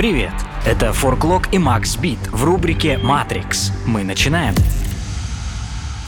Привет! Это Форклок и Макс Бит в рубрике «Матрикс». Мы начинаем.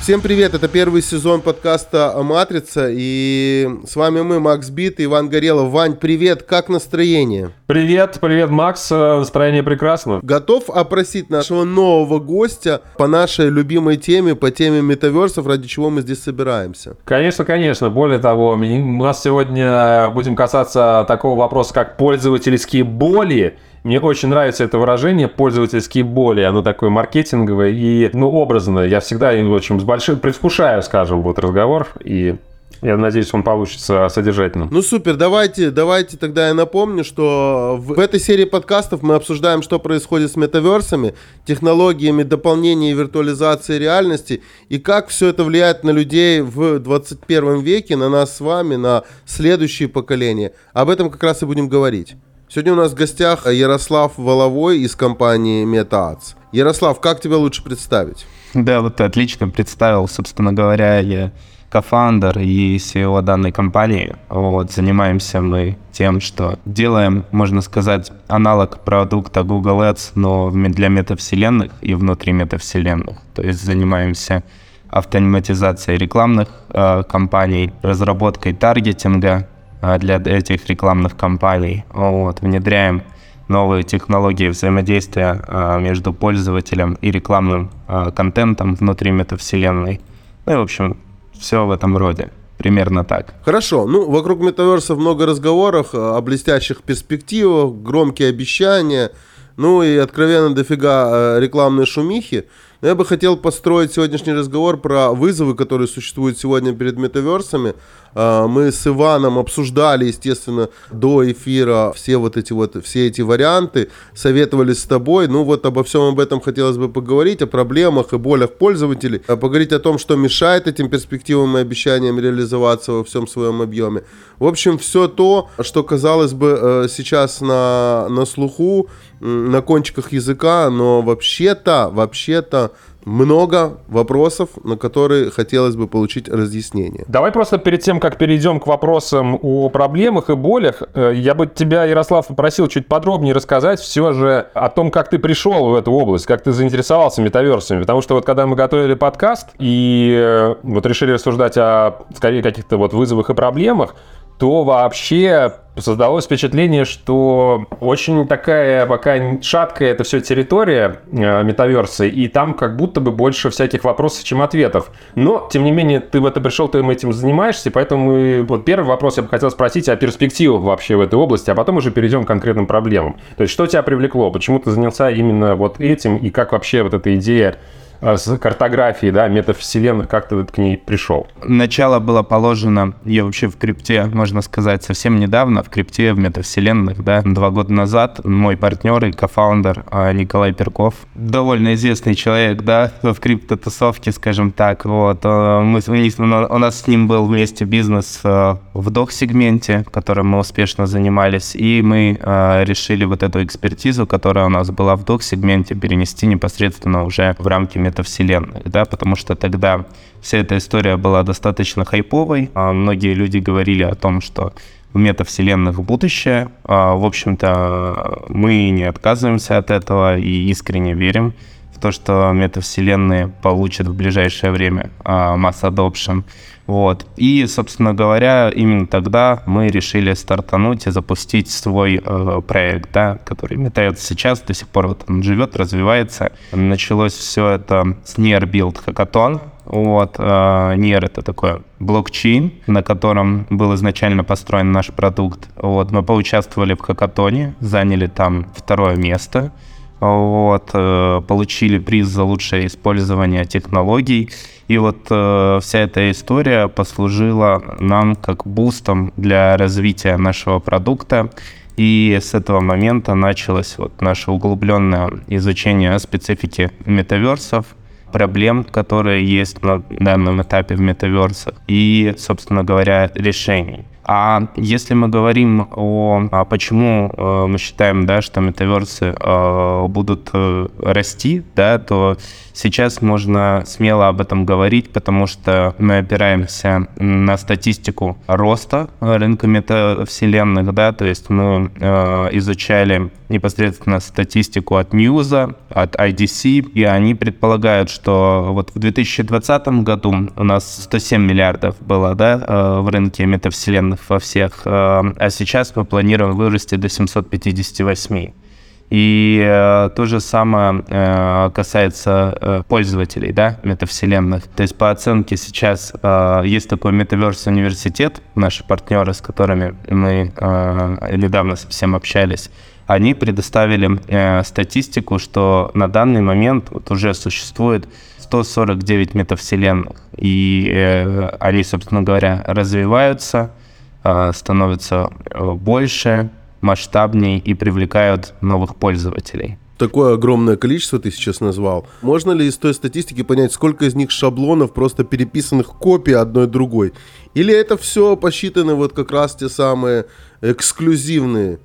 Всем привет, это первый сезон подкаста «Матрица», и с вами мы, Макс Бит и Иван Горелов. Вань, привет, как настроение? Привет, привет, Макс, настроение прекрасно. Готов опросить нашего нового гостя по нашей любимой теме, по теме метаверсов, ради чего мы здесь собираемся? Конечно, конечно, более того, у нас сегодня будем касаться такого вопроса, как пользовательские боли, мне очень нравится это выражение «пользовательские боли». Оно такое маркетинговое и, ну, образное. Я всегда, в общем, с большим предвкушаю, скажем, вот разговор. И я надеюсь, он получится содержательным. Ну супер, давайте, давайте тогда я напомню, что в, в этой серии подкастов мы обсуждаем, что происходит с метаверсами, технологиями дополнения и виртуализации реальности и как все это влияет на людей в 21 веке, на нас с вами, на следующие поколения. Об этом как раз и будем говорить. Сегодня у нас в гостях Ярослав Воловой из компании MetaAds. Ярослав, как тебя лучше представить? Да, вот ты отлично представил. Собственно говоря, я кофаундер и CEO данной компании. Вот, занимаемся мы тем, что делаем, можно сказать, аналог продукта Google Ads, но для метавселенных и внутри метавселенных. То есть занимаемся автоматизацией рекламных э, кампаний, разработкой таргетинга, для этих рекламных кампаний. Вот, внедряем новые технологии взаимодействия а, между пользователем и рекламным а, контентом внутри метавселенной. Ну и, в общем, все в этом роде. Примерно так. Хорошо. Ну, вокруг метаверса много разговоров о блестящих перспективах, громкие обещания, ну и откровенно дофига рекламной шумихи. Но я бы хотел построить сегодняшний разговор про вызовы, которые существуют сегодня перед метаверсами. А, мы с Иваном обсуждали, естественно, до эфира все вот эти вот, все эти варианты, советовались с тобой. Ну вот обо всем об этом хотелось бы поговорить, о проблемах и болях пользователей, а поговорить о том, что мешает этим перспективам и обещаниям реализоваться во всем своем объеме. В общем, все то, что, казалось бы, э, сейчас на, на слуху, на кончиках языка, но вообще-то, вообще-то много вопросов, на которые хотелось бы получить разъяснение. Давай просто перед тем, как перейдем к вопросам о проблемах и болях, э, я бы тебя, Ярослав, попросил чуть подробнее рассказать все же о том, как ты пришел в эту область, как ты заинтересовался метаверсами. Потому что вот когда мы готовили подкаст и э, вот решили рассуждать о, скорее, каких-то вот вызовах и проблемах, то вообще создалось впечатление, что очень такая пока шаткая это все территория э, метаверса, и там как будто бы больше всяких вопросов, чем ответов. Но, тем не менее, ты в это пришел, ты этим занимаешься, поэтому вот первый вопрос я бы хотел спросить о перспективах вообще в этой области, а потом уже перейдем к конкретным проблемам. То есть, что тебя привлекло, почему ты занялся именно вот этим, и как вообще вот эта идея с картографией, да, метавселенных, как ты к ней пришел? Начало было положено, я вообще в крипте, можно сказать, совсем недавно, в крипте, в метавселенных, да, два года назад мой партнер и кофаундер а, Николай Перков, довольно известный человек, да, в криптотусовке, скажем так, вот, а, мы, у нас с ним был вместе бизнес в док-сегменте, которым мы успешно занимались, и мы решили вот эту экспертизу, которая у нас была в док-сегменте, перенести непосредственно уже в рамки метавселенных, да, потому что тогда вся эта история была достаточно хайповой, а многие люди говорили о том, что в метавселенных будущее. А, в общем-то, мы не отказываемся от этого и искренне верим в то, что метавселенные получат в ближайшее время масс adoption. Вот. И, собственно говоря, именно тогда мы решили стартануть и запустить свой э, проект, да, который метается сейчас, до сих пор вот он живет, развивается. Началось все это с Near Build Hackathon. Вот, э, Near — это такой блокчейн, на котором был изначально построен наш продукт. Вот, мы поучаствовали в хакатоне, заняли там второе место. Вот, э, получили приз за лучшее использование технологий. И вот э, вся эта история послужила нам как бустом для развития нашего продукта. И с этого момента началось вот наше углубленное изучение специфики метаверсов, проблем, которые есть на данном этапе в метаверсах, и, собственно говоря, решений. А если мы говорим о, а почему э, мы считаем, да, что метаверсы э, будут э, расти, да, то сейчас можно смело об этом говорить, потому что мы опираемся на статистику роста рынка метавселенных, да, то есть мы э, изучали непосредственно статистику от Ньюза, от IDC, и они предполагают, что вот в 2020 году у нас 107 миллиардов было, да, э, в рынке метавселенных во всех, э, а сейчас мы планируем вырасти до 758. И э, то же самое э, касается э, пользователей, да, метавселенных. То есть по оценке сейчас э, есть такой Metaverse университет, наши партнеры, с которыми мы э, недавно совсем общались, они предоставили э, статистику, что на данный момент вот уже существует 149 метавселенных, и э, они, собственно говоря, развиваются, э, становятся э, больше, масштабнее и привлекают новых пользователей. Такое огромное количество ты сейчас назвал. Можно ли из той статистики понять, сколько из них шаблонов просто переписанных копий одной другой? Или это все посчитаны вот как раз те самые эксклюзивные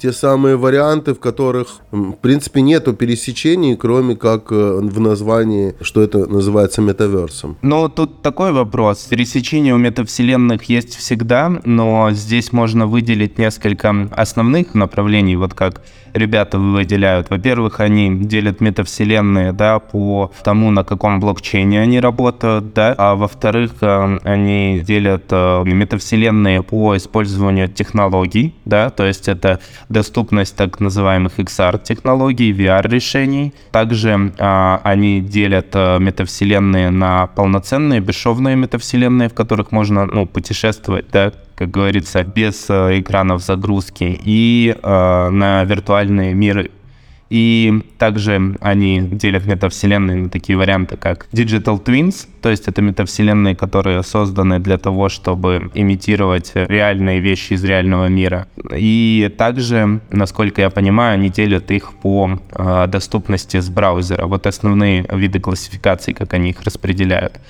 те самые варианты, в которых, в принципе, нету пересечений, кроме как э, в названии, что это называется метаверсом. Ну, тут такой вопрос. Пересечения у метавселенных есть всегда, но здесь можно выделить несколько основных направлений, вот как ребята выделяют. Во-первых, они делят метавселенные, да, по тому, на каком блокчейне они работают, да, а во-вторых, э, они делят э, метавселенные по использованию технологий, да, то есть это доступность так называемых XR-технологий, VR-решений. Также а, они делят а, метавселенные на полноценные, бесшовные метавселенные, в которых можно ну, путешествовать, да, как говорится, без а, экранов загрузки, и а, на виртуальные миры. И также они делят метавселенные на такие варианты, как Digital Twins, то есть это метавселенные, которые созданы для того, чтобы имитировать реальные вещи из реального мира. И также, насколько я понимаю, они делят их по э, доступности с браузера. Вот основные виды классификации, как они их распределяют.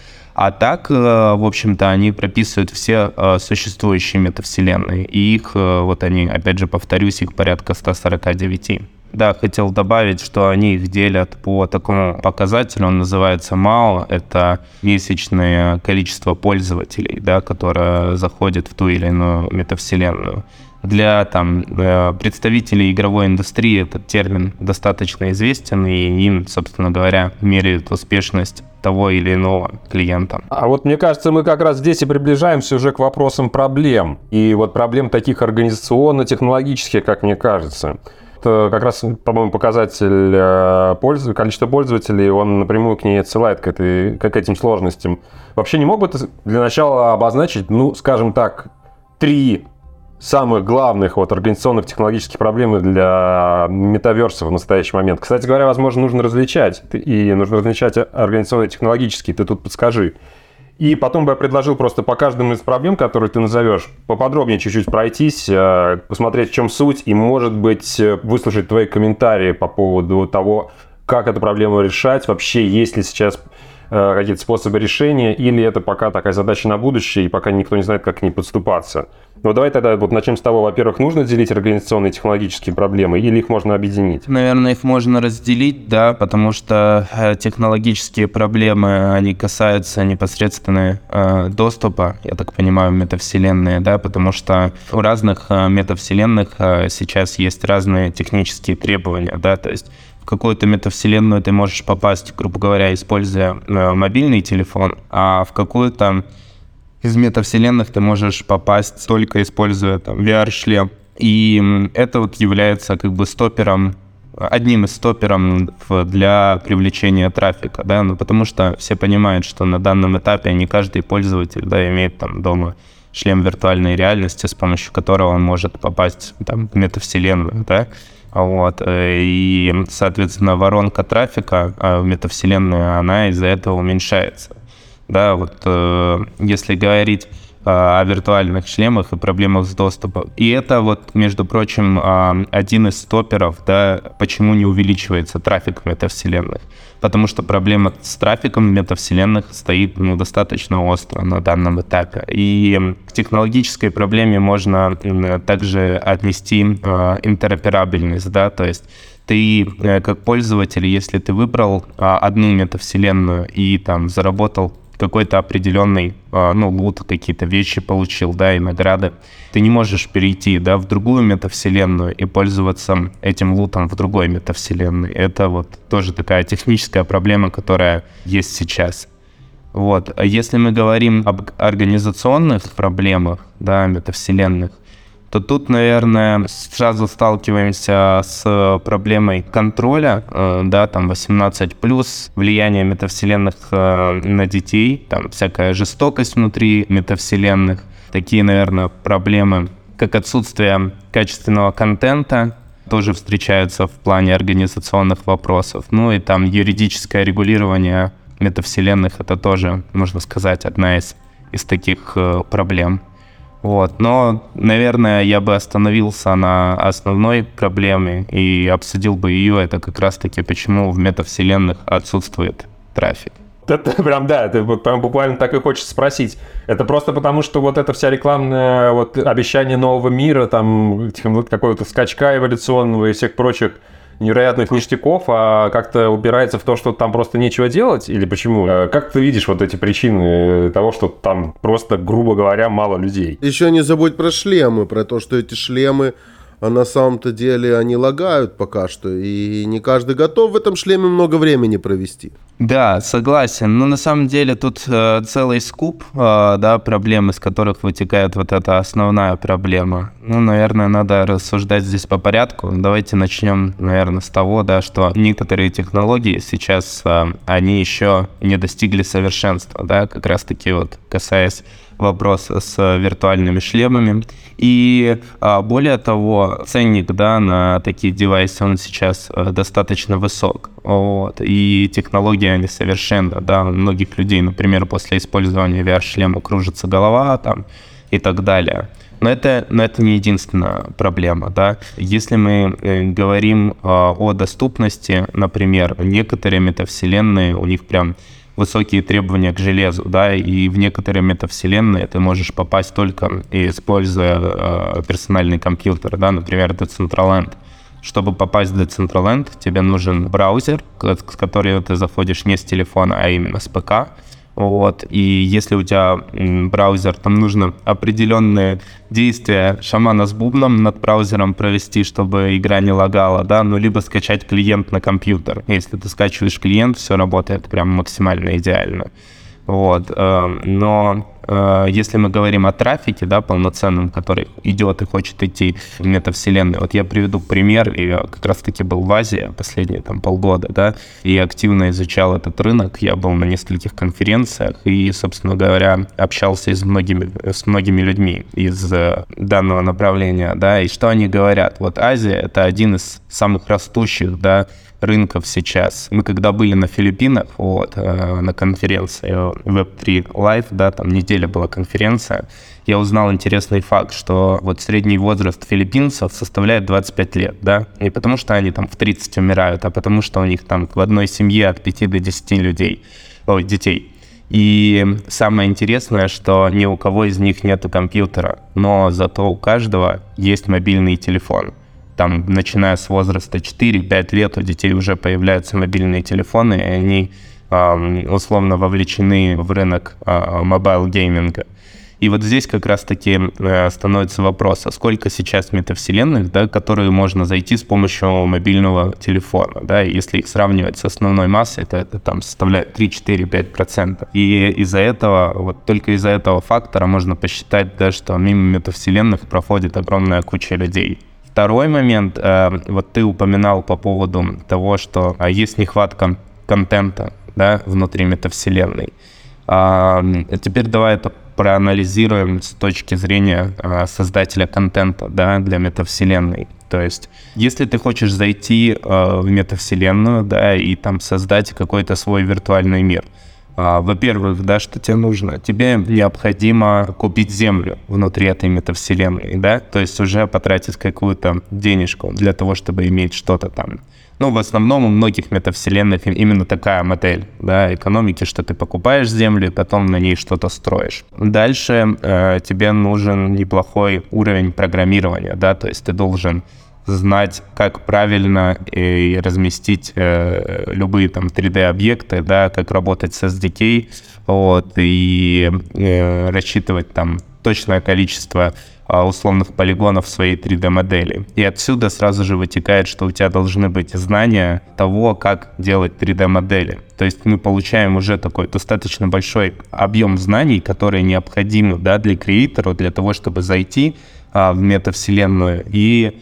А так, э, в общем-то, они прописывают все э, существующие метавселенные. И их, э, вот они, опять же, повторюсь, их порядка 149. Да, хотел добавить, что они их делят по такому показателю, он называется MAO, это месячное количество пользователей, да, которое заходит в ту или иную метавселенную. Для там, э, представителей игровой индустрии этот термин достаточно известен, и им, собственно говоря, меряют успешность того или иного клиента. А вот мне кажется, мы как раз здесь и приближаемся уже к вопросам проблем. И вот проблем таких организационно-технологических, как мне кажется как раз, по-моему, показатель э, пользы, количества пользователей, он напрямую к ней отсылает, к, этой, к этим сложностям. Вообще не мог бы ты для начала обозначить, ну, скажем так, три самых главных вот организационных технологических проблем для метаверса в настоящий момент. Кстати говоря, возможно, нужно различать. И нужно различать организационно-технологические. Ты тут подскажи. И потом бы я предложил просто по каждому из проблем, которые ты назовешь, поподробнее чуть-чуть пройтись, э, посмотреть, в чем суть, и, может быть, э, выслушать твои комментарии по поводу того, как эту проблему решать, вообще есть ли сейчас какие-то способы решения, или это пока такая задача на будущее, и пока никто не знает, как к ней подступаться. Ну, давай тогда вот начнем с того, во-первых, нужно делить организационные и технологические проблемы, или их можно объединить? Наверное, их можно разделить, да, потому что э, технологические проблемы, они касаются непосредственно э, доступа, я так понимаю, в метавселенные, да, потому что у разных э, метавселенных э, сейчас есть разные технические требования, да, то есть какую-то метавселенную ты можешь попасть, грубо говоря, используя э, мобильный телефон, а в какую-то из метавселенных ты можешь попасть только используя там VR-шлем. И это вот является как бы стопером одним из стопером для привлечения трафика, да, ну потому что все понимают, что на данном этапе не каждый пользователь, да, имеет там дома шлем виртуальной реальности, с помощью которого он может попасть там в метавселенную, да, вот, э, и, соответственно, воронка трафика а в метавселенную, она из-за этого уменьшается. Да, вот э, если говорить о виртуальных шлемах и проблемах с доступом. И это вот, между прочим, один из стоперов, да, почему не увеличивается трафик в метавселенных. Потому что проблема с трафиком в метавселенных стоит ну, достаточно остро на данном этапе. И к технологической проблеме можно также отнести интероперабельность, да, то есть ты э, как пользователь, если ты выбрал одну метавселенную и там заработал какой-то определенный, а, ну, лут, какие-то вещи получил, да, и награды. Ты не можешь перейти, да, в другую метавселенную и пользоваться этим лутом в другой метавселенной. Это вот тоже такая техническая проблема, которая есть сейчас. Вот. А если мы говорим об организационных проблемах, да, метавселенных, то тут, наверное, сразу сталкиваемся с проблемой контроля, э, да, там 18 плюс, влияние метавселенных э, на детей, там всякая жестокость внутри метавселенных, такие, наверное, проблемы, как отсутствие качественного контента, тоже встречаются в плане организационных вопросов. Ну и там юридическое регулирование метавселенных, это тоже, можно сказать, одна из, из таких э, проблем. Вот, но, наверное, я бы остановился на основной проблеме и обсудил бы ее. Это как раз-таки почему в метавселенных отсутствует трафик. Это прям, да, это прям буквально так и хочется спросить. Это просто потому, что вот эта вся рекламная вот обещание нового мира, там, какого-то скачка эволюционного и всех прочих невероятных ништяков, а как-то упирается в то, что там просто нечего делать? Или почему? А как ты видишь вот эти причины того, что там просто, грубо говоря, мало людей? Еще не забудь про шлемы, про то, что эти шлемы а на самом-то деле они лагают пока что, и не каждый готов в этом шлеме много времени провести. Да, согласен. Но на самом деле тут э, целый скуп э, да, проблем, из которых вытекает вот эта основная проблема. Ну, наверное, надо рассуждать здесь по порядку. Давайте начнем, наверное, с того, да, что некоторые технологии сейчас, э, они еще не достигли совершенства, да, как раз-таки вот касаясь вопрос с виртуальными шлемами. И а, более того, ценник да, на такие девайсы, он сейчас а, достаточно высок. Вот. И они совершенно, да, у многих людей, например, после использования VR-шлема кружится голова там и так далее. Но это, но это не единственная проблема. Да? Если мы э, говорим э, о доступности, например, некоторые метавселенные, у них прям высокие требования к железу, да, и в некоторые метавселенные ты можешь попасть только используя э, персональный компьютер, да, например, Decentraland. Чтобы попасть в Decentraland, тебе нужен браузер, с которого ты заходишь не с телефона, а именно с ПК, вот. И если у тебя браузер, там нужно определенные действия шамана с бубном над браузером провести, чтобы игра не лагала, да, ну, либо скачать клиент на компьютер. Если ты скачиваешь клиент, все работает прям максимально идеально. Вот. Эм, но Э, если мы говорим о трафике, да, полноценном, который идет и хочет идти в метавселенную, вот я приведу пример, я как раз-таки был в Азии последние там полгода, да, и активно изучал этот рынок, я был на нескольких конференциях и, собственно говоря, общался с многими, с многими людьми из э, данного направления, да, и что они говорят? Вот Азия — это один из самых растущих, да, рынков сейчас. Мы когда были на Филиппинах, вот, э, на конференции Web3 Live, да, там неделя была конференция, я узнал интересный факт, что вот средний возраст филиппинцев составляет 25 лет, да, не потому что они там в 30 умирают, а потому что у них там в одной семье от 5 до 10 людей, ой, детей. И самое интересное, что ни у кого из них нет компьютера, но зато у каждого есть мобильный телефон там, начиная с возраста 4-5 лет у детей уже появляются мобильные телефоны, и они условно вовлечены в рынок э, mobile-гейминга. И вот здесь как раз-таки э, становится вопрос, а сколько сейчас метавселенных, да, которые можно зайти с помощью мобильного телефона, да, если их сравнивать с основной массой, то это там составляет 3, 4, 5 процентов. И из-за этого, вот только из-за этого фактора можно посчитать, да, что мимо метавселенных проходит огромная куча людей. Второй момент, э, вот ты упоминал по поводу того, что а, есть нехватка контента да, внутри метавселенной. А, теперь давай это проанализируем с точки зрения а, создателя контента да, для метавселенной. То есть, если ты хочешь зайти в метавселенную, да, и там создать какой-то свой виртуальный мир, во-первых, да, что тебе нужно? Тебе необходимо купить землю внутри этой метавселенной, да, то есть уже потратить какую-то денежку для того, чтобы иметь что-то там. Ну, в основном у многих метавселенных именно такая модель, да, экономики, что ты покупаешь землю, потом на ней что-то строишь. Дальше э, тебе нужен неплохой уровень программирования, да, то есть ты должен знать, как правильно и разместить э, любые там 3D-объекты, да, как работать с SDK, вот, и э, рассчитывать там точное количество а, условных полигонов своей 3D-модели. И отсюда сразу же вытекает, что у тебя должны быть знания того, как делать 3D-модели. То есть мы получаем уже такой достаточно большой объем знаний, которые необходимы да, для креатора, для того, чтобы зайти а, в метавселенную и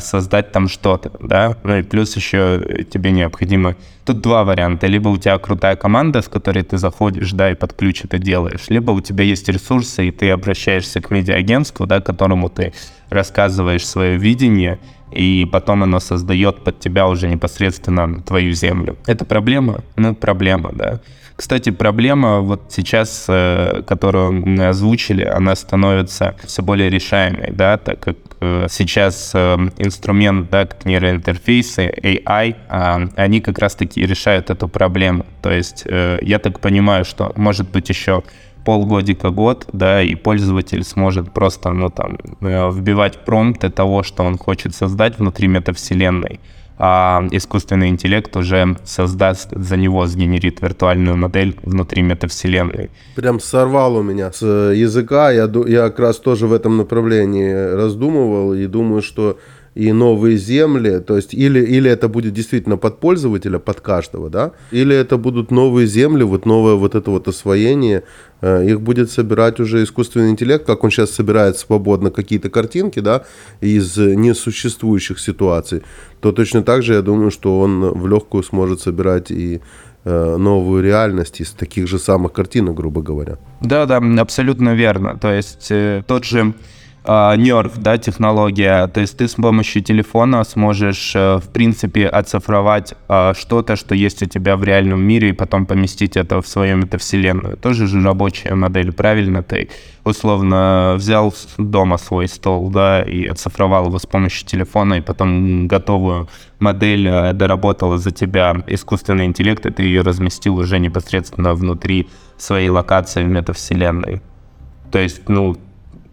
создать там что-то, да, ну и плюс еще тебе необходимо... Тут два варианта. Либо у тебя крутая команда, с которой ты заходишь, да, и под ключ это делаешь, либо у тебя есть ресурсы, и ты обращаешься к медиагентству, да, которому ты рассказываешь свое видение, и потом оно создает под тебя уже непосредственно твою землю. Это проблема? Ну, проблема, да. Кстати, проблема вот сейчас, э, которую мы озвучили, она становится все более решаемой, да, так как э, сейчас э, инструмент, да, как нейроинтерфейсы, AI, а, они как раз-таки решают эту проблему. То есть я так понимаю, что может быть еще полгодика, год, да, и пользователь сможет просто, ну, там, вбивать промпты того, что он хочет создать внутри метавселенной а искусственный интеллект уже создаст за него, сгенерит виртуальную модель внутри метавселенной. Прям сорвал у меня с языка. Я, я как раз тоже в этом направлении раздумывал и думаю, что и новые земли, то есть или, или это будет действительно под пользователя, под каждого, да, или это будут новые земли, вот новое вот это вот освоение, э, их будет собирать уже искусственный интеллект, как он сейчас собирает свободно какие-то картинки, да, из несуществующих ситуаций, то точно так же я думаю, что он в легкую сможет собирать и э, новую реальность из таких же самых картинок, грубо говоря. Да, да, абсолютно верно. То есть э, тот же нерв, да, технология. То есть ты с помощью телефона сможешь, э, в принципе, оцифровать а, что-то, что есть у тебя в реальном мире, и потом поместить это в свою метавселенную. Тоже же рабочая модель, правильно? Ты условно взял дома свой стол, да, и оцифровал его с помощью телефона, и потом готовую модель э, доработала за тебя искусственный интеллект, и ты ее разместил уже непосредственно внутри своей локации в метавселенной. То есть, ну,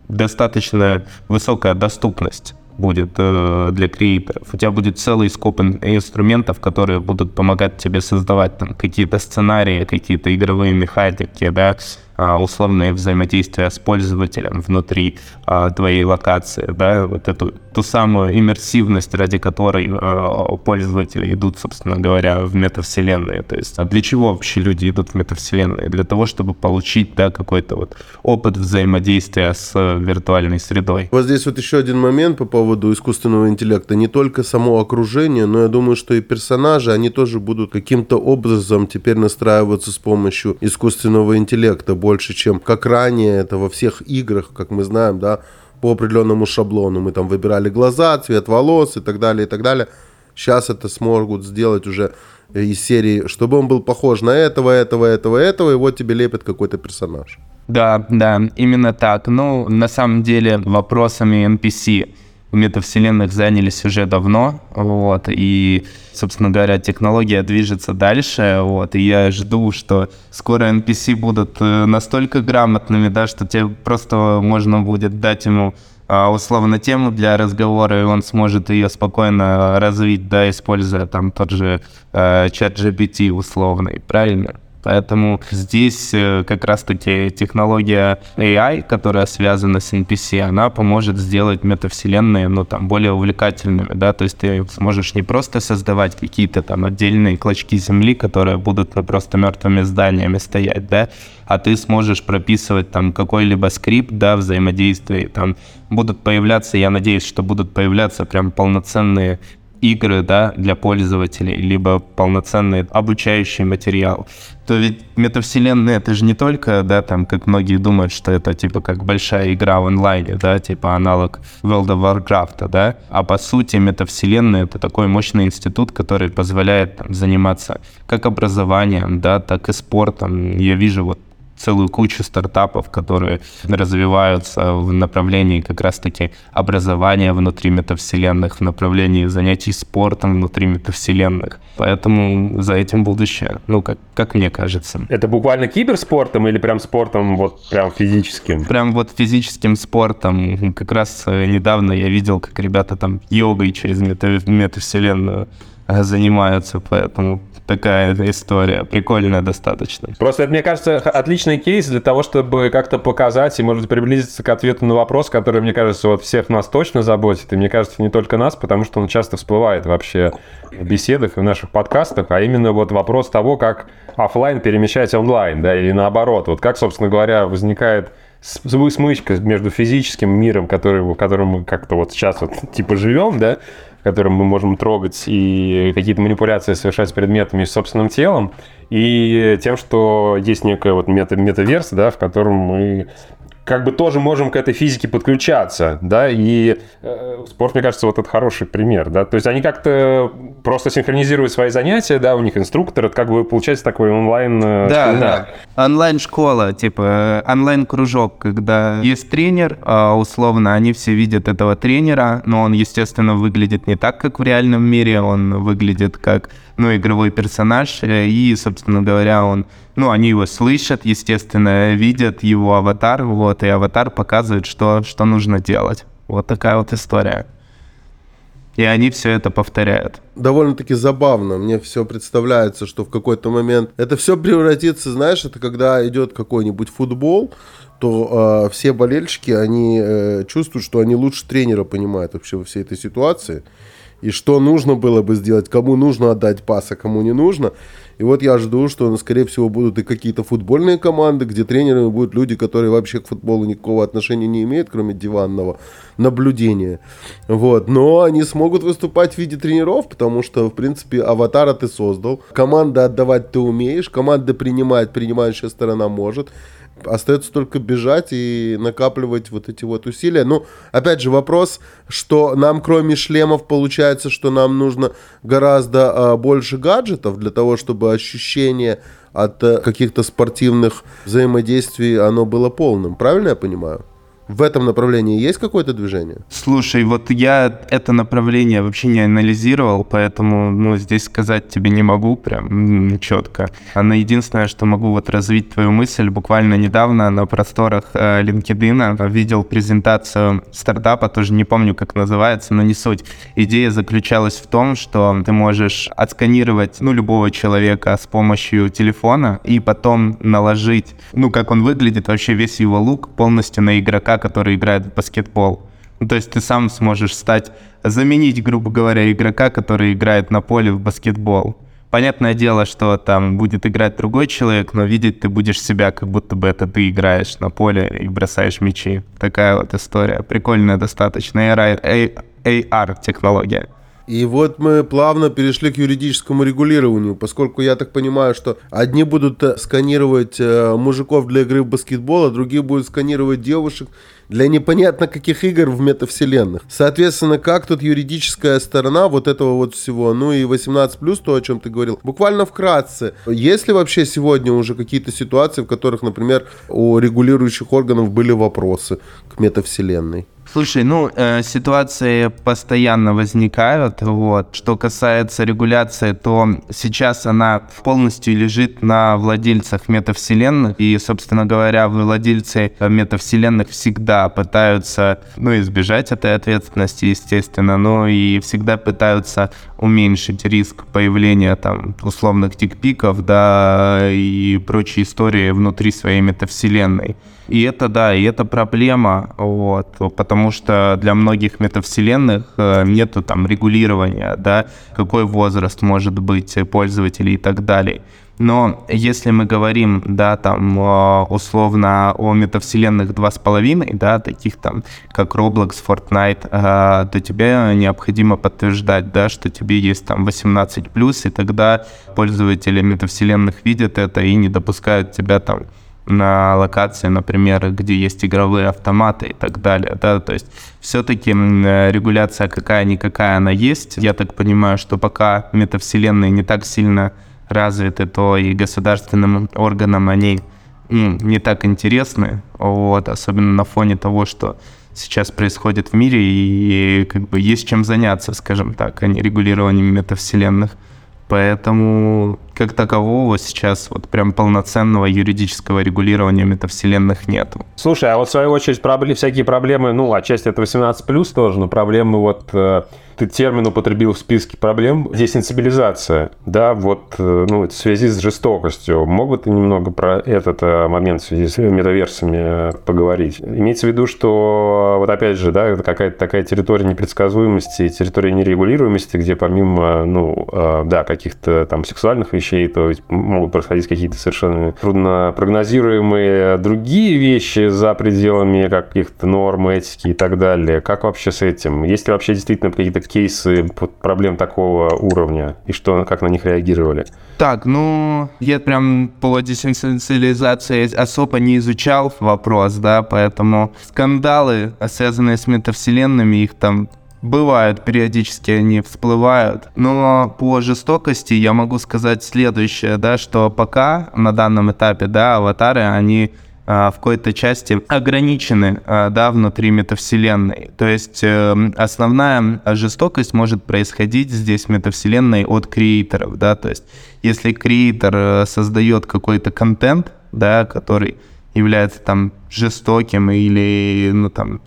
достаточно высокая доступность будет э, для креаторов. У тебя будет целый скоп инструментов, которые будут помогать тебе создавать там какие-то сценарии, какие-то игровые механики, да, а, условное взаимодействие с пользователем внутри а, твоей локации, да, вот эту ту самую иммерсивность, ради которой а, пользователи идут, собственно говоря, в метавселенные. То есть, а для чего вообще люди идут в метавселенные? Для того, чтобы получить, да, какой-то вот опыт взаимодействия с виртуальной средой. Вот здесь вот еще один момент по поводу искусственного интеллекта. Не только само окружение, но я думаю, что и персонажи, они тоже будут каким-то образом теперь настраиваться с помощью искусственного интеллекта больше, чем как ранее это во всех играх, как мы знаем, да, по определенному шаблону. Мы там выбирали глаза, цвет волос и так далее, и так далее. Сейчас это смогут сделать уже из серии, чтобы он был похож на этого, этого, этого, этого, и вот тебе лепит какой-то персонаж. Да, да, именно так. Ну, на самом деле, вопросами NPC метавселенных занялись уже давно, вот, и, собственно говоря, технология движется дальше, вот, и я жду, что скоро NPC будут э, настолько грамотными, да, что тебе просто можно будет дать ему а, условно тему для разговора, и он сможет ее спокойно развить, да, используя там тот же э, чат GPT условный, правильно? Поэтому здесь э, как раз-таки технология AI, которая связана с NPC, она поможет сделать метавселенные, ну, там, более увлекательными, да, то есть ты сможешь не просто создавать какие-то там отдельные клочки земли, которые будут просто мертвыми зданиями стоять, да, а ты сможешь прописывать там какой-либо скрипт, да, взаимодействие, там будут появляться, я надеюсь, что будут появляться прям полноценные игры, да, для пользователей, либо полноценный обучающий материал, то ведь метавселенная это же не только, да, там, как многие думают, что это типа как большая игра в онлайне, да, типа аналог World of Warcraft, да, а по сути метавселенная это такой мощный институт, который позволяет там, заниматься как образованием, да, так и спортом. Я вижу вот целую кучу стартапов, которые развиваются в направлении как раз-таки образования внутри метавселенных, в направлении занятий спортом внутри метавселенных. Поэтому за этим будущее, ну, как, как мне кажется. Это буквально киберспортом или прям спортом, вот прям физическим? Прям вот физическим спортом. Как раз э, недавно я видел, как ребята там йогой через мета метавселенную э, занимаются, поэтому такая история, прикольная достаточно. Просто это, мне кажется, отличный кейс для того, чтобы как-то показать и, может приблизиться к ответу на вопрос, который, мне кажется, вот всех нас точно заботит, и мне кажется, не только нас, потому что он часто всплывает вообще в беседах и в наших подкастах, а именно вот вопрос того, как офлайн перемещать онлайн, да, или наоборот. Вот как, собственно говоря, возникает смычка между физическим миром, который, в котором мы как-то вот сейчас вот типа живем, да, которым мы можем трогать и какие-то манипуляции совершать с предметами и собственным телом, и тем, что есть некая вот мета метаверс, да, в котором мы как бы тоже можем к этой физике подключаться, да, и э, спорт, мне кажется, вот это хороший пример, да, то есть они как-то просто синхронизируют свои занятия, да, у них инструктор, это как бы получается такой онлайн... Э, да, да, онлайн-школа, типа онлайн-кружок, когда есть тренер, а условно они все видят этого тренера, но он, естественно, выглядит не так, как в реальном мире, он выглядит как, ну, игровой персонаж, э, и, собственно говоря, он ну, они его слышат, естественно, видят его аватар, вот, и аватар показывает, что, что нужно делать. Вот такая вот история. И они все это повторяют. Довольно-таки забавно. Мне все представляется, что в какой-то момент это все превратится, знаешь, это когда идет какой-нибудь футбол, то э, все болельщики, они э, чувствуют, что они лучше тренера понимают вообще во всей этой ситуации. И что нужно было бы сделать, кому нужно отдать пас, а кому не нужно. И вот я жду, что, ну, скорее всего, будут и какие-то футбольные команды, где тренерами будут люди, которые вообще к футболу никакого отношения не имеют, кроме диванного наблюдения. Вот. Но они смогут выступать в виде тренеров, потому что, в принципе, аватара ты создал. Команда отдавать ты умеешь, команда принимать, принимающая сторона может. Остается только бежать и накапливать вот эти вот усилия. Ну, опять же, вопрос, что нам, кроме шлемов, получается, что нам нужно гораздо а, больше гаджетов для того, чтобы ощущение от а, каких-то спортивных взаимодействий, оно было полным. Правильно я понимаю? В этом направлении есть какое-то движение? Слушай, вот я это направление вообще не анализировал, поэтому ну, здесь сказать тебе не могу прям четко. Оно единственное, что могу вот развить твою мысль. Буквально недавно на просторах э, LinkedIn видел презентацию стартапа, тоже не помню, как называется, но не суть. Идея заключалась в том, что ты можешь отсканировать ну, любого человека с помощью телефона и потом наложить, ну, как он выглядит, вообще весь его лук полностью на игрока, который играет в баскетбол. Ну, то есть ты сам сможешь стать, заменить, грубо говоря, игрока, который играет на поле в баскетбол. Понятное дело, что там будет играть другой человек, но видеть ты будешь себя, как будто бы это ты играешь на поле и бросаешь мячи. Такая вот история. Прикольная достаточно. AR-технология. И вот мы плавно перешли к юридическому регулированию, поскольку я так понимаю, что одни будут э, сканировать э, мужиков для игры в баскетбол, а другие будут сканировать девушек для непонятно каких игр в метавселенных. Соответственно, как тут юридическая сторона вот этого вот всего, ну и 18 плюс, то, о чем ты говорил. Буквально вкратце, есть ли вообще сегодня уже какие-то ситуации, в которых, например, у регулирующих органов были вопросы к метавселенной? Слушай, ну, э, ситуации постоянно возникают. Вот. Что касается регуляции, то сейчас она полностью лежит на владельцах метавселенных. И, собственно говоря, владельцы метавселенных всегда пытаются, ну, избежать этой ответственности, естественно, но и всегда пытаются уменьшить риск появления там условных тикпиков, да, и прочие истории внутри своей метавселенной. И это, да, и это проблема, вот, потому что для многих метавселенных э, нету там регулирования, да, какой возраст может быть пользователей и так далее. Но если мы говорим, да, там, э, условно о метавселенных 2,5, да, таких там, как Roblox, Fortnite, э, то тебе необходимо подтверждать, да, что тебе есть там 18+, и тогда пользователи метавселенных видят это и не допускают тебя там на локации, например, где есть игровые автоматы и так далее, да, то есть все-таки регуляция какая-никакая она есть. Я так понимаю, что пока метавселенные не так сильно развиты, то и государственным органам они не так интересны, вот, особенно на фоне того, что сейчас происходит в мире, и, и как бы есть чем заняться, скажем так, а не регулированием метавселенных. Поэтому как такового сейчас вот прям полноценного юридического регулирования метавселенных нет. Слушай, а вот в свою очередь проблем, всякие проблемы, ну, отчасти это 18+, тоже, но проблемы вот э, ты термин употребил в списке проблем десенсибилизация, да, вот, э, ну, в связи с жестокостью. Мог бы ты немного про этот э, момент в связи с метаверсами поговорить? Имеется в виду, что, вот опять же, да, это какая-то такая территория непредсказуемости, территория нерегулируемости, где помимо, ну, э, да, каких-то там сексуальных вещей, то могут происходить какие-то совершенно трудно прогнозируемые другие вещи за пределами каких-то норм, этики и так далее. Как вообще с этим? Есть ли вообще действительно какие-то кейсы проблем такого уровня и что, как на них реагировали? Так, ну, я прям по десенсилизации особо не изучал вопрос, да, поэтому скандалы, связанные с метавселенными, их там Бывают, периодически они всплывают. Но по жестокости я могу сказать следующее, да, что пока на данном этапе, да, аватары, они в какой-то части ограничены а, да, внутри метавселенной. То есть эм, основная жестокость может происходить здесь в метавселенной от креаторов. Да? То есть если креатор э, создает какой-то контент, да, который является там жестоким или ну, там,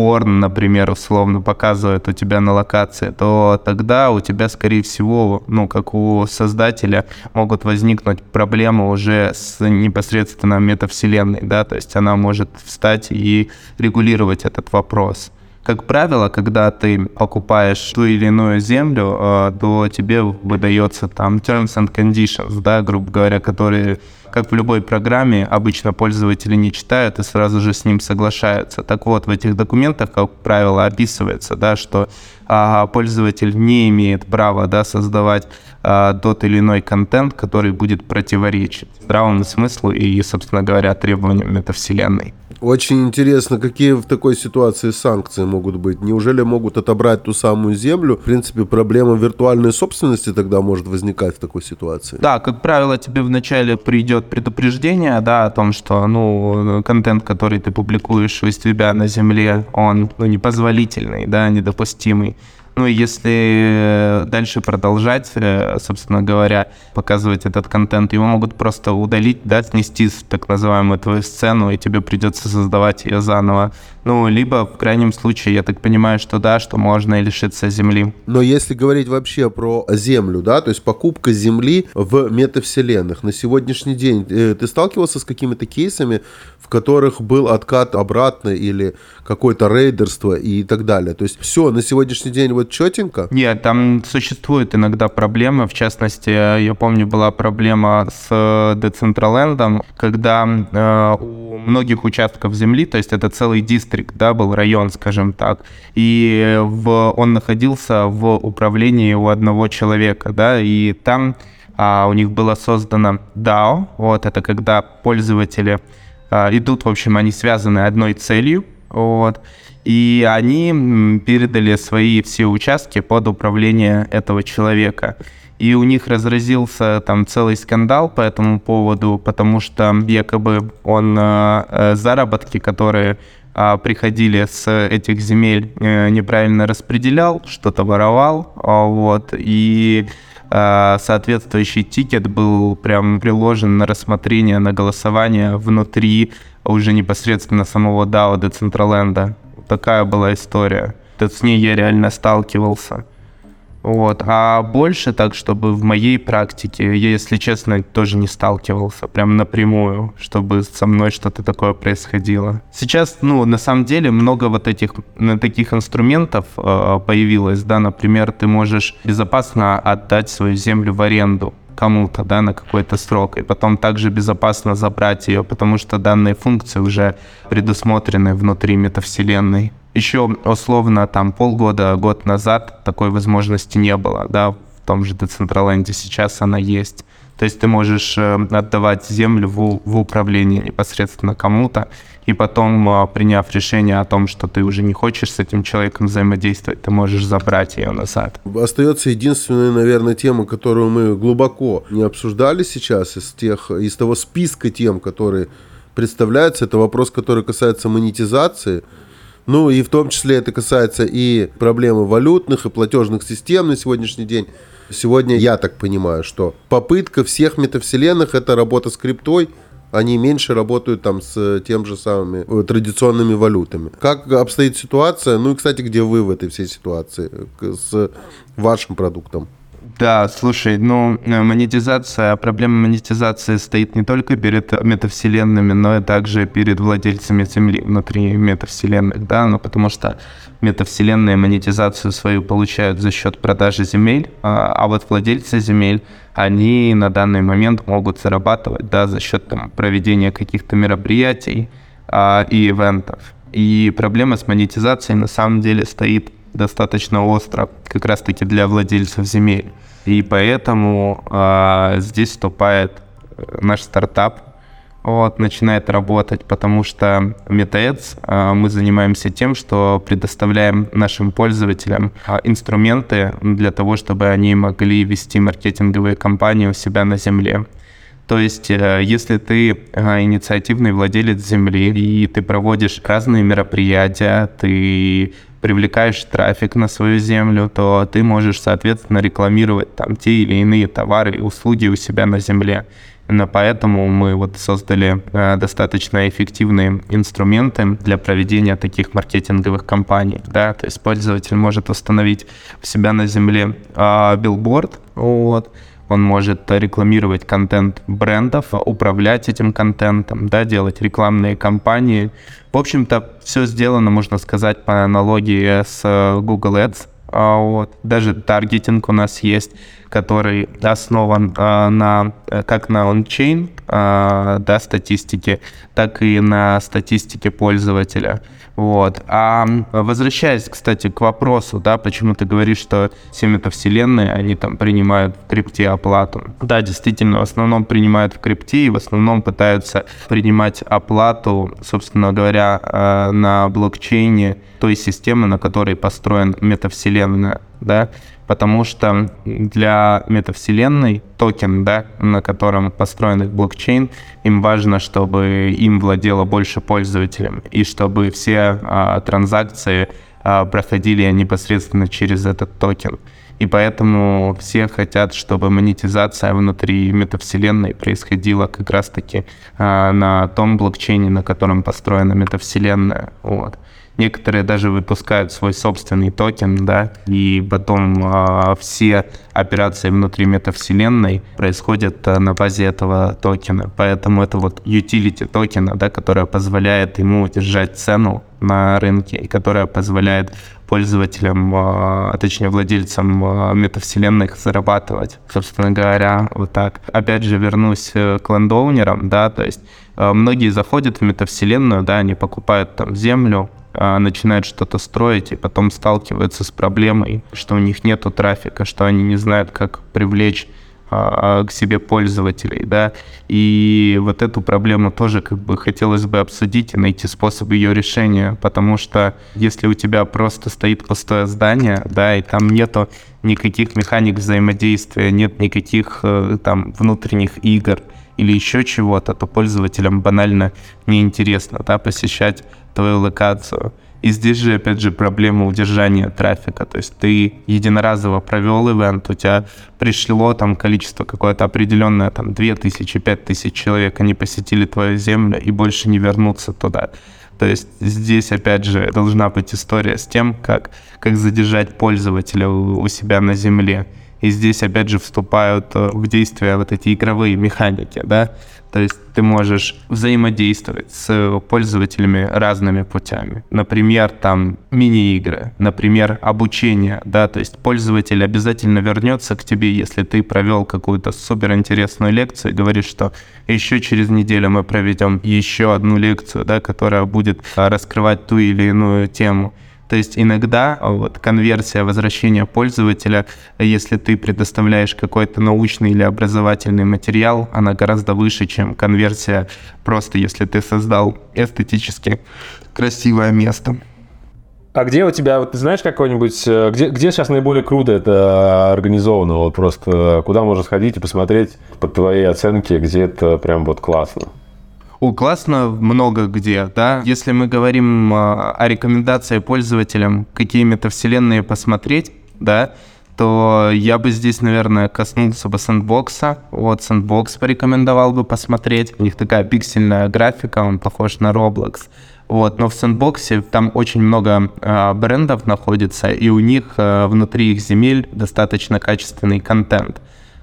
порно, например, условно показывает у тебя на локации, то тогда у тебя, скорее всего, ну, как у создателя, могут возникнуть проблемы уже с непосредственно метавселенной, да, то есть она может встать и регулировать этот вопрос. Как правило, когда ты покупаешь ту или иную землю, э, то тебе выдается там terms and conditions, да, грубо говоря, которые как в любой программе, обычно пользователи не читают и сразу же с ним соглашаются. Так вот, в этих документах, как правило, описывается, да, что а, пользователь не имеет права да, создавать а, тот или иной контент, который будет противоречить здравому смыслу и, собственно говоря, требованиям метавселенной. Очень интересно, какие в такой ситуации санкции могут быть. Неужели могут отобрать ту самую землю? В принципе, проблема виртуальной собственности тогда может возникать в такой ситуации. Да, как правило, тебе вначале придет предупреждение, да, о том, что, ну, контент, который ты публикуешь у себя на земле, он, ну, непозволительный, да, недопустимый. Ну и если э, дальше продолжать, э, собственно говоря, показывать этот контент, его могут просто удалить, да, снести так называемую твою сцену, и тебе придется создавать ее заново. Ну, либо, в крайнем случае, я так понимаю, что да, что можно и лишиться земли. Но если говорить вообще про землю, да, то есть покупка земли в метавселенных, на сегодняшний день э, ты сталкивался с какими-то кейсами, в которых был откат обратно или какое-то рейдерство и так далее? То есть все, на сегодняшний день вот четенько? Нет, там существуют иногда проблемы, в частности, я помню, была проблема с Decentraland, когда э, у многих участков земли, то есть это целый дистрикт, да, был район, скажем так, и в, он находился в управлении у одного человека, да, и там а, у них было создано DAO, вот, это когда пользователи а, идут, в общем, они связаны одной целью, вот, и они передали свои все участки под управление этого человека. И у них разразился там целый скандал по этому поводу, потому что якобы он э, заработки, которые а, приходили с этих земель, э, неправильно распределял, что-то воровал, а, вот, и а, соответствующий тикет был прям приложен на рассмотрение, на голосование внутри уже непосредственно самого DAO Децентраленда. Такая была история. с ней я реально сталкивался. Вот. А больше так, чтобы в моей практике, я, если честно, тоже не сталкивался прям напрямую, чтобы со мной что-то такое происходило. Сейчас, ну, на самом деле, много вот этих таких инструментов э, появилось, да, например, ты можешь безопасно отдать свою землю в аренду кому-то, да, на какой-то срок, и потом также безопасно забрать ее, потому что данные функции уже предусмотрены внутри метавселенной. Еще условно там полгода, год назад такой возможности не было, да, в том же Децентраленде сейчас она есть. То есть ты можешь э, отдавать землю в, в управление непосредственно кому-то, и потом, э, приняв решение о том, что ты уже не хочешь с этим человеком взаимодействовать, ты можешь забрать ее назад. Остается единственная, наверное, тема, которую мы глубоко не обсуждали сейчас из тех, из того списка тем, которые представляются. Это вопрос, который касается монетизации. Ну и в том числе это касается и проблемы валютных, и платежных систем на сегодняшний день. Сегодня я так понимаю, что попытка всех метавселенных это работа с криптой, они меньше работают там с тем же самыми э, традиционными валютами. Как обстоит ситуация? Ну и, кстати, где вы в этой всей ситуации с вашим продуктом? Да, слушай, ну, э, монетизация, проблема монетизации стоит не только перед метавселенными, но и также перед владельцами Земли внутри метавселенных, да, ну, потому что метавселенные монетизацию свою получают за счет продажи земель, а, а вот владельцы земель, они на данный момент могут зарабатывать, да, за счет там, проведения каких-то мероприятий а, и ивентов. И проблема с монетизацией на самом деле стоит достаточно остро, как раз-таки для владельцев земель. И поэтому э, здесь вступает э, наш стартап, вот, начинает работать, потому что в MetaAds э, мы занимаемся тем, что предоставляем нашим пользователям э, инструменты для того, чтобы они могли вести маркетинговые кампании у себя на земле. То есть, э, если ты э, инициативный владелец земли, и ты проводишь разные мероприятия, ты привлекаешь трафик на свою землю, то ты можешь, соответственно, рекламировать там те или иные товары и услуги у себя на земле. Именно поэтому мы вот создали э, достаточно эффективные инструменты для проведения таких маркетинговых кампаний. Да? То есть пользователь может установить у себя на земле э, билборд, вот, он может рекламировать контент брендов, управлять этим контентом, да, делать рекламные кампании. В общем-то, все сделано, можно сказать, по аналогии с э, Google Ads. А вот. Даже таргетинг у нас есть, который основан э, на как на ончейн э, да, статистике, так и на статистике пользователя. Вот. А возвращаясь, кстати, к вопросу, да, почему ты говоришь, что все метавселенные, они там принимают в крипте оплату. Да, действительно, в основном принимают в крипте и в основном пытаются принимать оплату, собственно говоря, э, на блокчейне той системы, на которой построен метавселенная, да, потому что для метавселенной токен, да, на котором построен их блокчейн, им важно, чтобы им владело больше пользователей, и чтобы все а, транзакции а, проходили непосредственно через этот токен. И поэтому все хотят, чтобы монетизация внутри метавселенной происходила как раз-таки а, на том блокчейне, на котором построена метавселенная. Вот. Некоторые даже выпускают свой собственный токен, да, и потом э, все операции внутри метавселенной происходят э, на базе этого токена. Поэтому это вот utility токена, да, которая позволяет ему удержать цену на рынке и которая позволяет пользователям, а точнее владельцам метавселенных зарабатывать, собственно говоря, вот так. Опять же, вернусь к лендоунерам, да, то есть многие заходят в метавселенную, да, они покупают там землю, а, начинают что-то строить и потом сталкиваются с проблемой, что у них нету трафика, что они не знают, как привлечь а, к себе пользователей, да, и вот эту проблему тоже как бы хотелось бы обсудить и найти способ ее решения, потому что если у тебя просто стоит пустое здание, да, и там нету никаких механик взаимодействия, нет никаких э, там внутренних игр или еще чего-то, то пользователям банально неинтересно, да, посещать твою локацию. И здесь же, опять же, проблема удержания трафика. То есть ты единоразово провел ивент, у тебя пришло там количество какое-то определенное, там 2000, 5000 человек, они посетили твою землю и больше не вернутся туда. То есть здесь, опять же, должна быть история с тем, как, как задержать пользователя у, у себя на земле. И здесь, опять же, вступают э, в действие вот эти игровые механики, да, то есть ты можешь взаимодействовать с пользователями разными путями. Например, там мини-игры, например, обучение, да, то есть пользователь обязательно вернется к тебе, если ты провел какую-то суперинтересную лекцию и говоришь, что еще через неделю мы проведем еще одну лекцию, да, которая будет а, раскрывать ту или иную тему. То есть иногда а, вот конверсия возвращения пользователя, если ты предоставляешь какой-то научный или образовательный материал, она гораздо выше, чем конверсия просто если ты создал эстетически красивое место. А где у тебя, вот ты знаешь какой-нибудь, э, где, где сейчас наиболее круто это организовано? Вот просто куда можно сходить и посмотреть по твоей оценке, где это прям вот классно? Классно много где, да. Если мы говорим а, о рекомендации пользователям, какие метавселенные посмотреть, да, то я бы здесь, наверное, коснулся бы сэндбокса. Вот сэндбокс порекомендовал бы посмотреть. У них такая пиксельная графика, он похож на Roblox. Вот, но в сэндбоксе там очень много э, брендов находится, и у них э, внутри их земель достаточно качественный контент.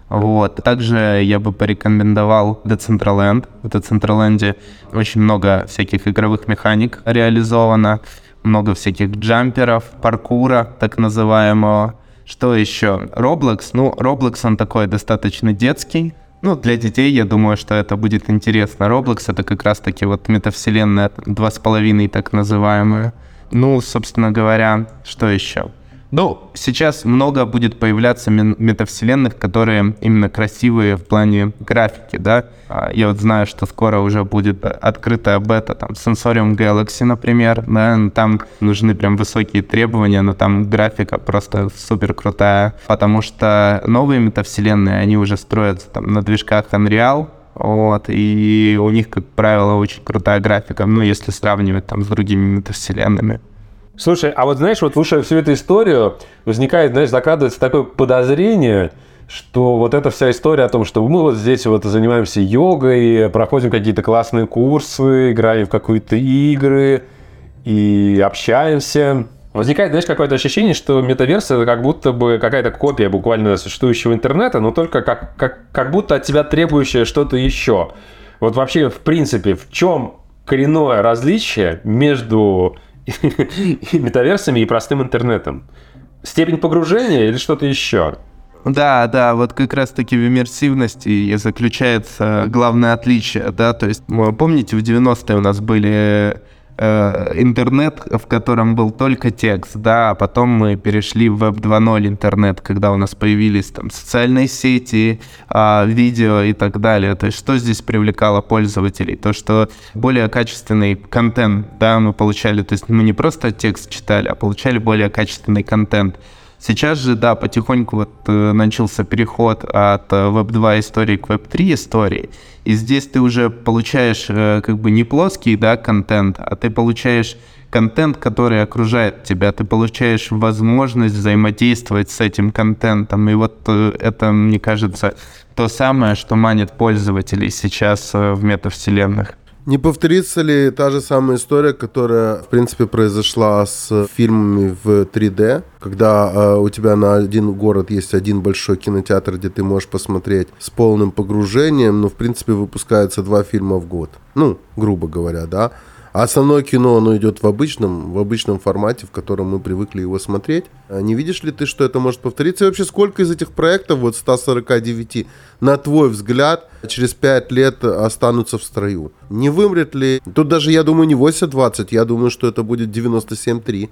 Вот. Также я бы порекомендовал Decentraland. В Decentraland очень много всяких игровых механик реализовано, много всяких джамперов, паркура так называемого. Что еще? Roblox. Ну, Roblox, он такой достаточно детский. Ну, для детей, я думаю, что это будет интересно. Roblox — это как раз-таки вот метавселенная, два с половиной так называемая. Ну, собственно говоря, что еще? Ну, сейчас много будет появляться метавселенных, которые именно красивые в плане графики, да. А, я вот знаю, что скоро уже будет открытая бета, там, Sensorium Galaxy, например, да, там нужны прям высокие требования, но там графика просто супер крутая, потому что новые метавселенные, они уже строятся там на движках Unreal, вот, и у них, как правило, очень крутая графика, ну, если сравнивать там с другими метавселенными. Слушай, а вот знаешь, вот слушая всю эту историю, возникает, знаешь, закрадывается такое подозрение, что вот эта вся история о том, что мы вот здесь вот занимаемся йогой, проходим какие-то классные курсы, играем в какие-то игры и общаемся. Возникает, знаешь, какое-то ощущение, что метаверс это как будто бы какая-то копия буквально существующего интернета, но только как, как, как будто от тебя требующее что-то еще. Вот вообще, в принципе, в чем коренное различие между и метаверсами, и простым интернетом. Степень погружения или что-то еще? Да, да, вот как раз-таки в иммерсивности и заключается главное отличие, да, то есть, помните, в 90-е у нас были Э, интернет, в котором был только текст, да, а потом мы перешли в Web 2.0 интернет, когда у нас появились там социальные сети, э, видео и так далее. То есть что здесь привлекало пользователей? То, что более качественный контент, да, мы получали, то есть мы не просто текст читали, а получали более качественный контент. Сейчас же, да, потихоньку вот э, начался переход от Web э, 2 истории к Web 3 истории. И здесь ты уже получаешь э, как бы не плоский, да, контент, а ты получаешь контент, который окружает тебя. Ты получаешь возможность взаимодействовать с этим контентом. И вот это, мне кажется, то самое, что манит пользователей сейчас в метавселенных. Не повторится ли та же самая история, которая, в принципе, произошла с фильмами в 3D, когда э, у тебя на один город есть один большой кинотеатр, где ты можешь посмотреть с полным погружением, но, в принципе, выпускаются два фильма в год. Ну, грубо говоря, да. А основное кино, оно идет в обычном, в обычном формате, в котором мы привыкли его смотреть. А не видишь ли ты, что это может повториться? И вообще, сколько из этих проектов, вот 149, на твой взгляд, через 5 лет останутся в строю? Не вымрет ли? Тут даже, я думаю, не 80-20, я думаю, что это будет 97-3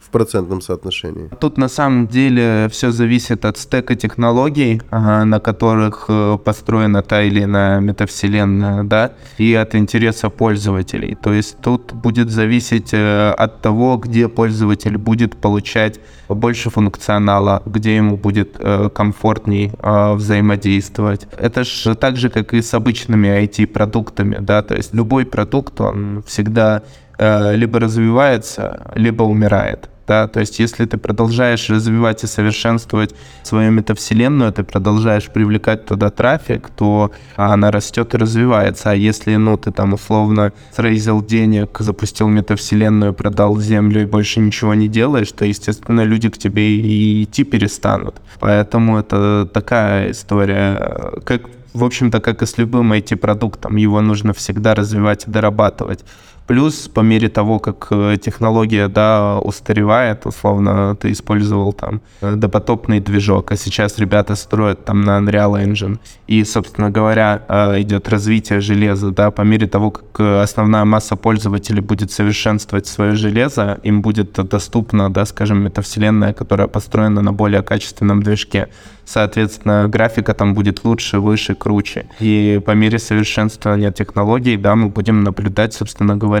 в процентном соотношении? Тут на самом деле все зависит от стека технологий, на которых э, построена та или иная метавселенная, да, и от интереса пользователей. То есть тут будет зависеть э, от того, где пользователь будет получать больше функционала, где ему будет э, комфортней взаимодействовать. Это же так же, как и с обычными IT-продуктами, да, то есть любой продукт, он всегда либо развивается, либо умирает. да, то есть если ты продолжаешь развивать и совершенствовать свою метавселенную, ты продолжаешь привлекать туда трафик, то она растет и развивается, а если, ну, ты там условно срейзил денег, запустил метавселенную, продал землю и больше ничего не делаешь, то, естественно, люди к тебе и идти перестанут. Поэтому это такая история, как в общем-то, как и с любым IT-продуктом, его нужно всегда развивать и дорабатывать. Плюс, по мере того, как э, технология, да, устаревает, условно, ты использовал там э, допотопный движок, а сейчас ребята строят там на Unreal Engine. И, собственно говоря, э, идет развитие железа, да, по мере того, как основная масса пользователей будет совершенствовать свое железо, им будет доступна, да, скажем, метавселенная, которая построена на более качественном движке соответственно, графика там будет лучше, выше, круче. И по мере совершенствования технологий, да, мы будем наблюдать, собственно говоря,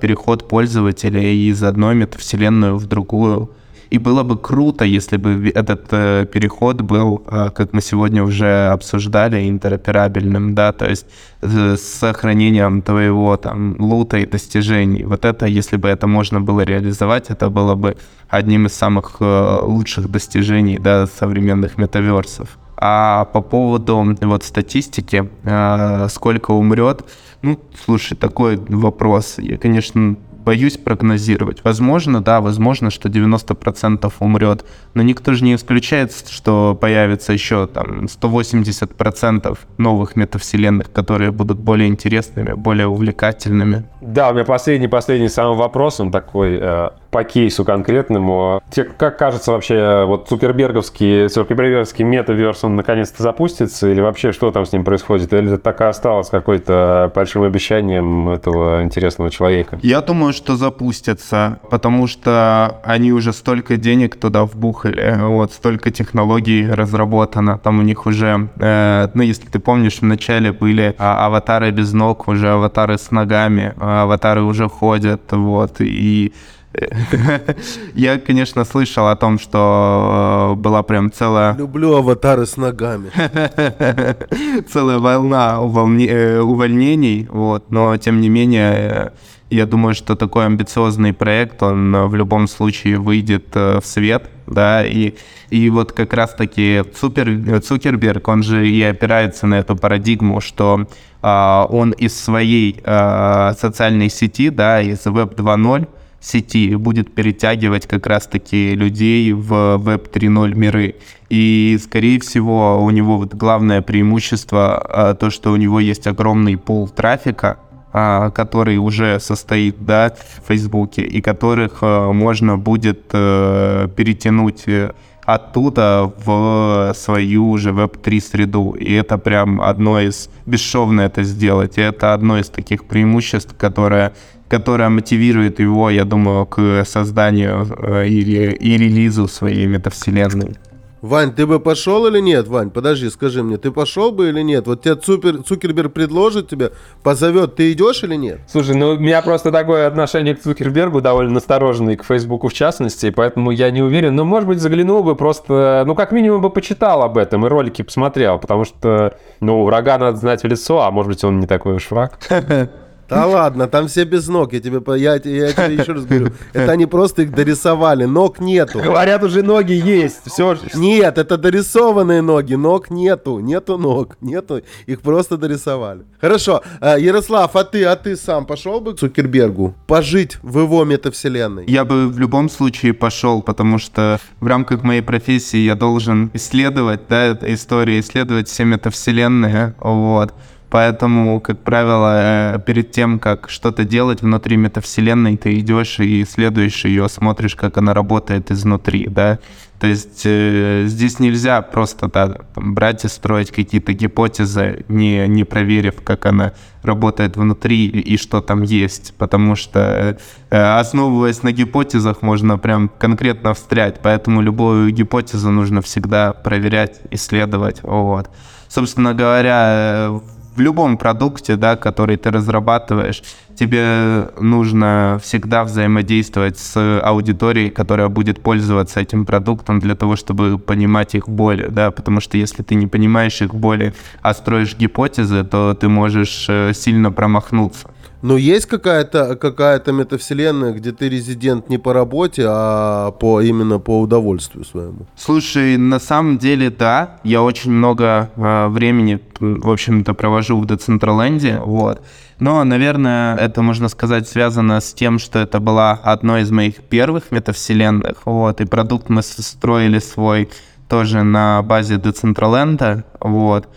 переход пользователя из одной метавселенную в другую. И было бы круто, если бы этот э, переход был, э, как мы сегодня уже обсуждали, интероперабельным, да, то есть э, с сохранением твоего там лута и достижений. Вот это, если бы это можно было реализовать, это было бы одним из самых э, лучших достижений, да, современных метаверсов. А по поводу вот статистики, э, сколько умрет, ну, слушай, такой вопрос. Я, конечно, боюсь прогнозировать. Возможно, да, возможно, что 90% умрет, но никто же не исключает, что появится еще там 180% новых метавселенных, которые будут более интересными, более увлекательными. Да, у меня последний, последний самый вопрос, он такой э, по кейсу конкретному. Тебе как кажется вообще, вот Цукерберговский, Цукерберговский метаверс, он наконец-то запустится? Или вообще что там с ним происходит? Или это так и осталось какой-то большим обещанием этого интересного человека? Я думаю, что запустятся, потому что они уже столько денег туда вбухали, вот, столько технологий разработано, там у них уже, э, ну, если ты помнишь, вначале были а, аватары без ног, уже аватары с ногами, а аватары уже ходят, вот, и я, конечно, слышал о том, что э, была прям целая... Люблю аватары с ногами. целая волна э, увольнений, вот, но тем не менее э, я думаю, что такой амбициозный проект, он в любом случае выйдет в свет, да, и, и вот как раз-таки Супер, Цукерберг, он же и опирается на эту парадигму, что а, он из своей а, социальной сети, да, из Web 2.0, сети будет перетягивать как раз-таки людей в Web 3.0 миры. И, скорее всего, у него вот главное преимущество а, то, что у него есть огромный пол трафика, а, который уже состоит да, в Фейсбуке, и которых а, можно будет а, перетянуть э, оттуда в свою уже Web3 среду. И это прям одно из... Бесшовно это сделать. И это одно из таких преимуществ, которое которая мотивирует его, я думаю, к созданию э, или и релизу своей метавселенной. Вань, ты бы пошел или нет, Вань? Подожди, скажи мне, ты пошел бы или нет? Вот тебе Цупер, Цукерберг предложит тебе, позовет, ты идешь или нет? Слушай, ну у меня просто такое отношение к Цукербергу довольно настороженное, к Фейсбуку в частности, поэтому я не уверен. Но, может быть, заглянул бы просто, ну, как минимум бы почитал об этом и ролики посмотрел, потому что, ну, врага надо знать в лицо, а может быть, он не такой уж враг. Да ладно, там все без ног, я тебе, я, я тебе еще раз говорю. Это они просто их дорисовали, ног нету. Говорят, уже ноги есть, все. Нет, это дорисованные ноги, ног нету, нету ног, нету, их просто дорисовали. Хорошо, э, Ярослав, а ты, а ты сам пошел бы к Цукербергу пожить в его метавселенной? Я бы в любом случае пошел, потому что в рамках моей профессии я должен исследовать, да, историю, исследовать все метавселенные, вот. Поэтому, как правило, э, перед тем, как что-то делать внутри метавселенной, ты идешь и исследуешь ее, смотришь, как она работает изнутри, да. То есть э, здесь нельзя просто да, там, брать и строить какие-то гипотезы, не, не проверив, как она работает внутри и что там есть, потому что э, основываясь на гипотезах, можно прям конкретно встрять, поэтому любую гипотезу нужно всегда проверять, исследовать, вот. Собственно говоря, э, в любом продукте, да, который ты разрабатываешь, тебе нужно всегда взаимодействовать с аудиторией, которая будет пользоваться этим продуктом для того, чтобы понимать их боли, да, потому что если ты не понимаешь их боли, а строишь гипотезы, то ты можешь э, сильно промахнуться. Но есть какая-то какая-то метавселенная, где ты резидент не по работе, а по именно по удовольствию своему? Слушай, на самом деле, да. Я очень много э, времени, в общем-то, провожу в Децентраленде, вот. Но, наверное, это, можно сказать, связано с тем, что это была одной из моих первых метавселенных, вот, и продукт мы строили свой тоже на базе Децентраленда, вот.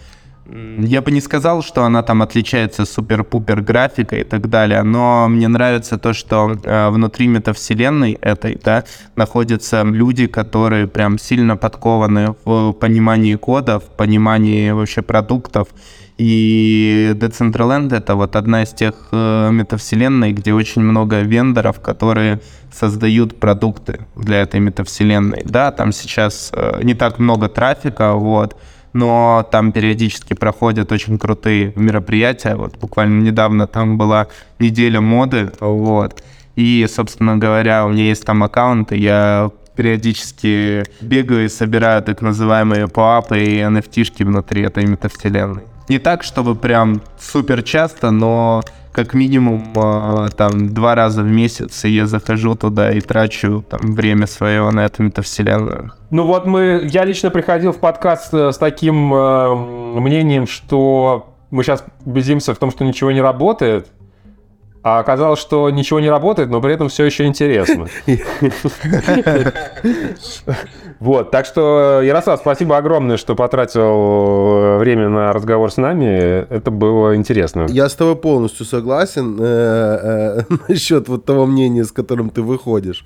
Я бы не сказал, что она там отличается супер-пупер графикой и так далее, но мне нравится то, что э, внутри метавселенной этой, да, находятся люди, которые прям сильно подкованы в понимании кода, в понимании вообще продуктов. И Decentraland это вот одна из тех э, метавселенной, где очень много вендоров, которые создают продукты для этой метавселенной. Да, там сейчас э, не так много трафика, вот, но там периодически проходят очень крутые мероприятия. Вот буквально недавно там была неделя моды, вот. И, собственно говоря, у меня есть там аккаунты, я периодически бегаю и собираю так называемые папы и NFT-шки внутри этой метавселенной. Не так, чтобы прям супер часто, но как минимум а, там два раза в месяц, я захожу туда и трачу там время свое на эту метавселенную. Ну вот мы, я лично приходил в подкаст э, с таким э, мнением, что мы сейчас убедимся в том, что ничего не работает, а оказалось, что ничего не работает, но при этом все еще интересно. Вот, так что, Ярослав, спасибо огромное, что потратил э, время на разговор с нами. Это было интересно. Я с тобой полностью согласен э, э, насчет вот того мнения, с которым ты выходишь.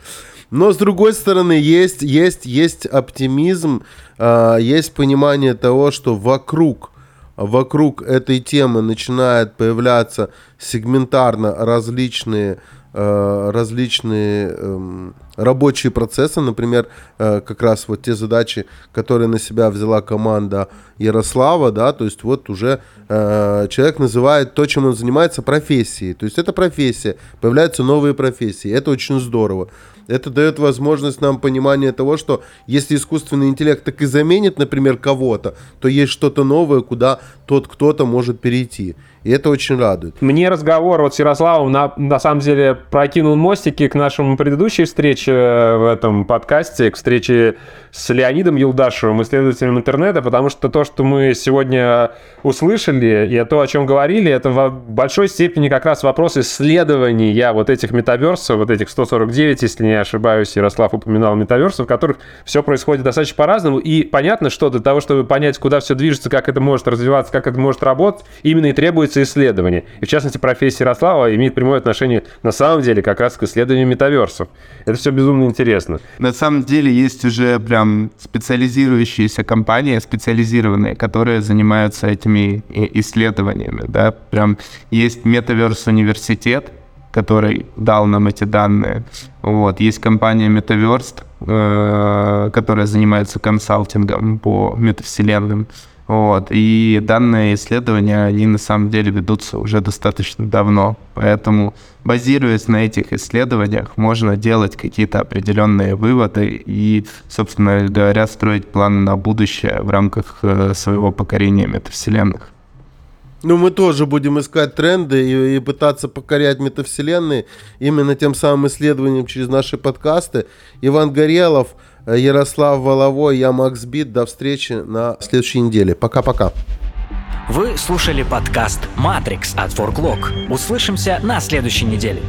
Но с другой стороны, есть, есть, есть оптимизм, есть понимание того, что вокруг вокруг этой темы начинают появляться сегментарно различные э, различные эм, рабочие процессы, например, э, как раз вот те задачи, которые на себя взяла команда Ярослава, да, то есть вот уже э, человек называет то, чем он занимается, профессией, то есть это профессия, появляются новые профессии, это очень здорово. Это дает возможность нам понимания того, что если искусственный интеллект так и заменит, например, кого-то, то есть что-то новое, куда тот кто-то может перейти. И это очень радует. Мне разговор вот с Ярославом на, на самом деле прокинул мостики к нашему предыдущей встрече в этом подкасте, к встрече с Леонидом Юлдашевым, исследователем интернета, потому что то, что мы сегодня услышали, и то, о чем говорили, это в большой степени как раз вопрос исследования вот этих метаверсов, вот этих 149, если не ошибаюсь, Ярослав упоминал метаверсов, в которых все происходит достаточно по-разному, и понятно, что для того, чтобы понять, куда все движется, как это может развиваться, как это может работать, именно и требуется исследование. И в частности, профессия Ярослава имеет прямое отношение на самом деле как раз к исследованию метаверсов. Это все безумно интересно. На самом деле есть уже прям специализирующиеся компании, специализированные, которые занимаются этими исследованиями, да, прям есть Metaverse университет, который дал нам эти данные. Вот. Есть компания Metaverse, э, которая занимается консалтингом по метавселенным. Вот. И данные исследования, они на самом деле ведутся уже достаточно давно. Поэтому, базируясь на этих исследованиях, можно делать какие-то определенные выводы и, собственно говоря, строить планы на будущее в рамках э, своего покорения метавселенных. Ну, мы тоже будем искать тренды и, и пытаться покорять метавселенные именно тем самым исследованием через наши подкасты. Иван Горелов – Ярослав Воловой, я Макс Бит. До встречи на следующей неделе. Пока-пока. Вы слушали подкаст «Матрикс» от Forklog. Услышимся на следующей неделе.